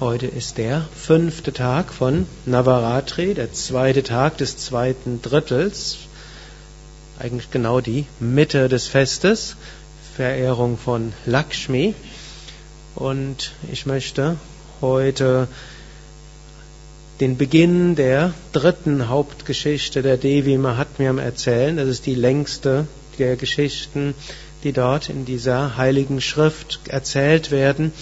Heute ist der fünfte Tag von Navaratri, der zweite Tag des zweiten Drittels. Eigentlich genau die Mitte des Festes. Verehrung von Lakshmi. Und ich möchte heute den Beginn der dritten Hauptgeschichte der Devi Mahatmyam erzählen. Das ist die längste der Geschichten, die dort in dieser heiligen Schrift erzählt werden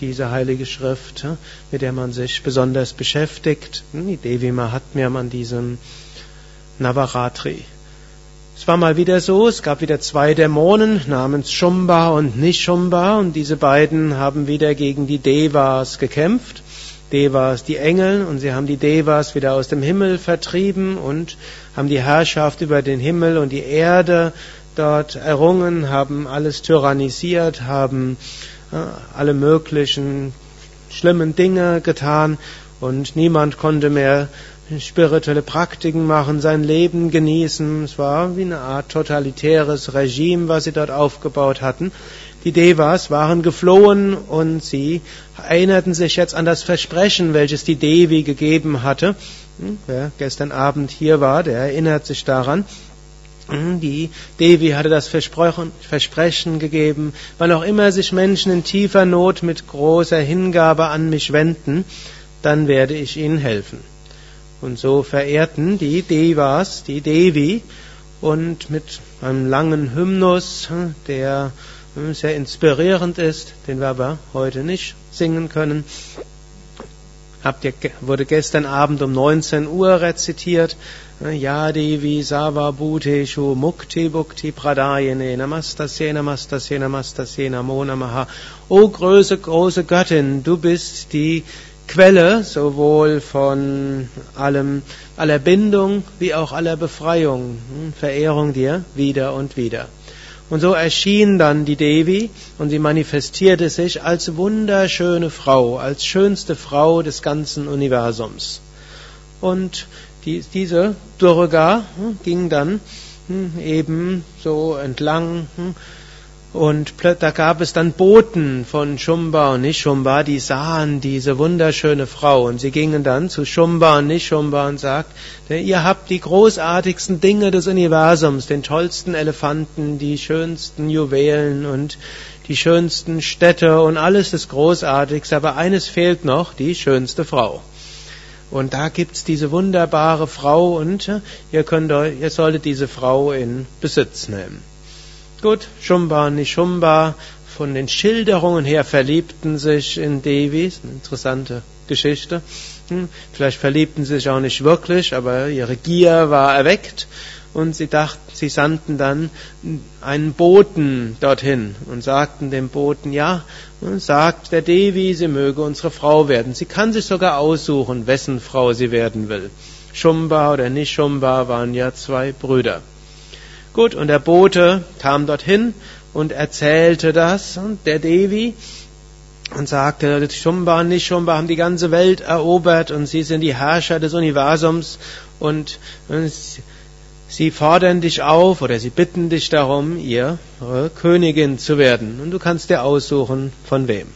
diese heilige Schrift, mit der man sich besonders beschäftigt, die Devi Mahatmyam an diesem Navaratri. Es war mal wieder so, es gab wieder zwei Dämonen namens Shumba und Nishumba und diese beiden haben wieder gegen die Devas gekämpft. Devas die Engel und sie haben die Devas wieder aus dem Himmel vertrieben und haben die Herrschaft über den Himmel und die Erde dort errungen, haben alles tyrannisiert, haben alle möglichen schlimmen Dinge getan und niemand konnte mehr spirituelle Praktiken machen, sein Leben genießen. Es war wie eine Art totalitäres Regime, was sie dort aufgebaut hatten. Die Devas waren geflohen und sie erinnerten sich jetzt an das Versprechen, welches die Devi gegeben hatte. Hm, wer gestern Abend hier war, der erinnert sich daran. Hm, die Devi hatte das Versprechen gegeben, wann auch immer sich Menschen in tiefer Not mit großer Hingabe an mich wenden, dann werde ich ihnen helfen. Und so verehrten die Devas die Devi und mit einem langen Hymnus, hm, der hm, sehr inspirierend ist, den wir aber heute nicht singen können, wurde gestern Abend um 19 Uhr rezitiert. Yadivi Sava Bhuteshu Mukti Bhukti Pradayane Namastasye Namastasye Namastasye Namo Namaha O große, große Göttin, du bist die Quelle sowohl von allem, aller Bindung wie auch aller Befreiung. Hm, Verehrung dir wieder und wieder. Und so erschien dann die Devi und sie manifestierte sich als wunderschöne Frau, als schönste Frau des ganzen Universums. Und die, diese Durga hm, ging dann hm, eben so entlang hm, und da gab es dann Boten von Shumba und Nishumba, die sahen diese wunderschöne Frau und sie gingen dann zu Shumba und Nishumba und sagten, ihr habt die großartigsten Dinge des Universums, den tollsten Elefanten, die schönsten Juwelen und die schönsten Städte und alles ist großartigste, aber eines fehlt noch, die schönste Frau. Und da gibt's diese wunderbare Frau und äh, ihr könnt, ihr solltet diese Frau in Besitz nehmen. Gut, Shumba und Nishumba von den Schilderungen her verliebten sich in Devi, eine interessante Geschichte. Hm, vielleicht verliebten sie sich auch nicht wirklich, aber ihre Gier war erweckt und sie dachten, sie sandten dann einen Boten dorthin und sagten dem Boten, ja, sagt der Devi, sie möge unsere Frau werden. Sie kann sich sogar aussuchen, wessen Frau sie werden will. Shumba oder nicht Shumba waren ja zwei Brüder. Gut, und der Bote kam dorthin und erzählte das und der Devi und sagte, Shumba und nicht Shumba haben die ganze Welt erobert und sie sind die Herrscher des Universums und, und Sie fordern dich auf oder sie bitten dich darum, ihre Königin zu werden. Und du kannst dir aussuchen, von wem.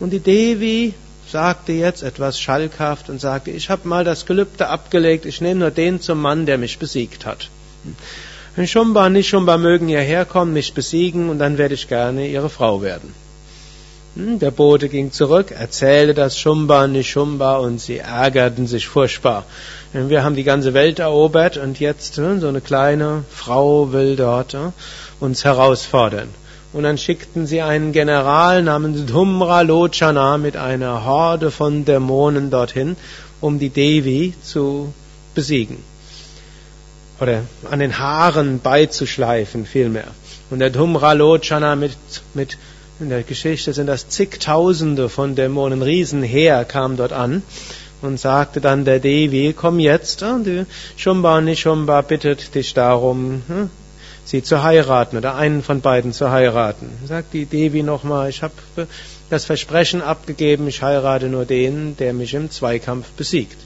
Und die Devi sagte jetzt etwas schalkhaft und sagte, ich habe mal das Gelübde abgelegt, ich nehme nur den zum Mann, der mich besiegt hat. Shumba und Nishumba mögen hierher kommen, mich besiegen und dann werde ich gerne ihre Frau werden. Hm, der Bote ging zurück, erzählte das Shumba und Nishumba und sie ärgerten sich furchtbar. Wir haben die ganze Welt erobert und jetzt hm, so eine kleine Frau will dort hm, uns herausfordern. Und dann schickten sie einen General namens Dhumra Lochana mit einer Horde von Dämonen dorthin, um die Devi zu besiegen. Oder an den Haaren beizuschleifen, vielmehr. Und der Dhumra Lochana mit, mit in der Geschichte sind das zigtausende von Dämonen, Riesenheer kam dort an und sagte dann der Devi, komm jetzt, und die Shumba Nishumba bittet dich darum, hm, sie zu heiraten oder einen von beiden zu heiraten. Sagt die Devi nochmal, ich habe das Versprechen abgegeben, ich heirate nur den, der mich im Zweikampf besiegt.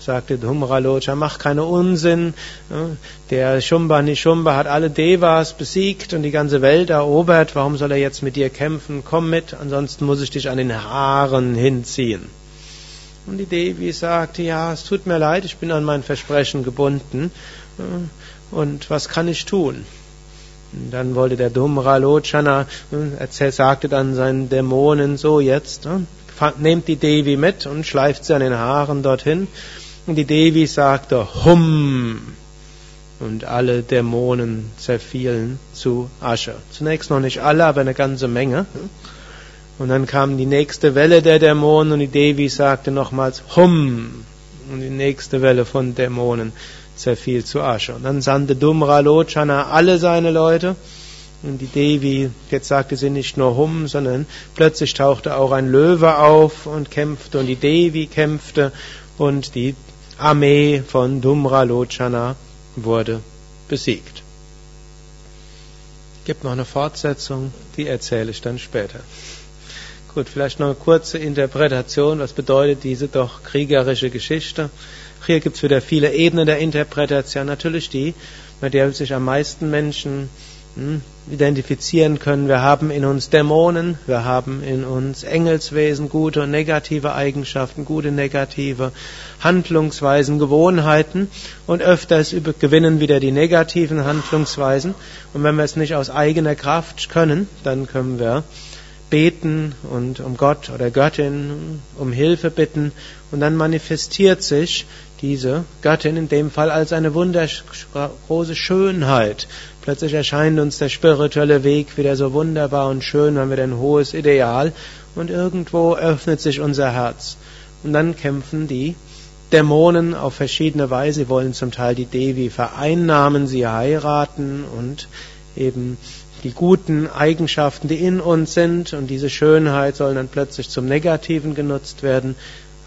Sagte Dhumralocha, mach keine Unsinn. Der Shumba Nishumba hat alle Devas besiegt und die ganze Welt erobert. Warum soll er jetzt mit dir kämpfen? Komm mit, ansonsten muss ich dich an den Haaren hinziehen. Und die Devi sagte, ja, es tut mir leid, ich bin an mein Versprechen gebunden. Und was kann ich tun? Und dann wollte der Dhumralochana, er sagte dann seinen Dämonen so jetzt, nehmt die Devi mit und schleift sie an den Haaren dorthin. Und die Devi sagte, Hum! Und alle Dämonen zerfielen zu Asche. Zunächst noch nicht alle, aber eine ganze Menge. Und dann kam die nächste Welle der Dämonen und die Devi sagte nochmals Hum! Und die nächste Welle von Dämonen zerfiel zu Asche. Und dann sandte Dumra Lochana alle seine Leute und die Devi, jetzt sagte sie nicht nur Hum, sondern plötzlich tauchte auch ein Löwe auf und kämpfte und die Devi kämpfte und die Armee von Dumra Lochana wurde besiegt. Gibt noch eine Fortsetzung, die erzähle ich dann später. Gut, vielleicht noch eine kurze Interpretation. Was bedeutet diese doch kriegerische Geschichte? Hier gibt es wieder viele Ebenen der Interpretation. Natürlich die, mit der sich am meisten Menschen identifizieren können. Wir haben in uns Dämonen, wir haben in uns Engelswesen, gute und negative Eigenschaften, gute, negative Handlungsweisen, Gewohnheiten und öfters gewinnen wieder die negativen Handlungsweisen. Und wenn wir es nicht aus eigener Kraft können, dann können wir beten und um Gott oder Göttin um Hilfe bitten und dann manifestiert sich diese Göttin in dem Fall als eine wundergroße Schönheit. Plötzlich erscheint uns der spirituelle Weg wieder so wunderbar und schön, haben wir ein hohes Ideal und irgendwo öffnet sich unser Herz. Und dann kämpfen die Dämonen auf verschiedene Weise. Sie wollen zum Teil die Devi vereinnahmen, sie heiraten und eben die guten Eigenschaften, die in uns sind und diese Schönheit sollen dann plötzlich zum Negativen genutzt werden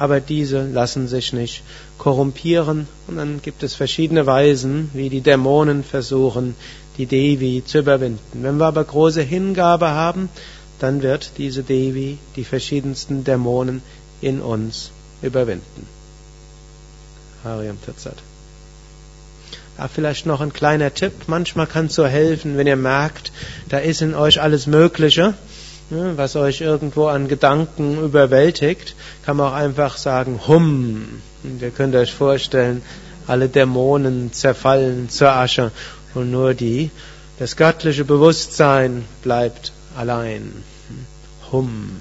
aber diese lassen sich nicht korrumpieren. Und dann gibt es verschiedene Weisen, wie die Dämonen versuchen, die Devi zu überwinden. Wenn wir aber große Hingabe haben, dann wird diese Devi die verschiedensten Dämonen in uns überwinden. Hariam Tatsat. Da vielleicht noch ein kleiner Tipp. Manchmal kann es so helfen, wenn ihr merkt, da ist in euch alles Mögliche was euch irgendwo an Gedanken überwältigt, kann man auch einfach sagen, hum. Ihr könnt euch vorstellen, alle Dämonen zerfallen zur Asche und nur die, das göttliche Bewusstsein bleibt allein. Hum.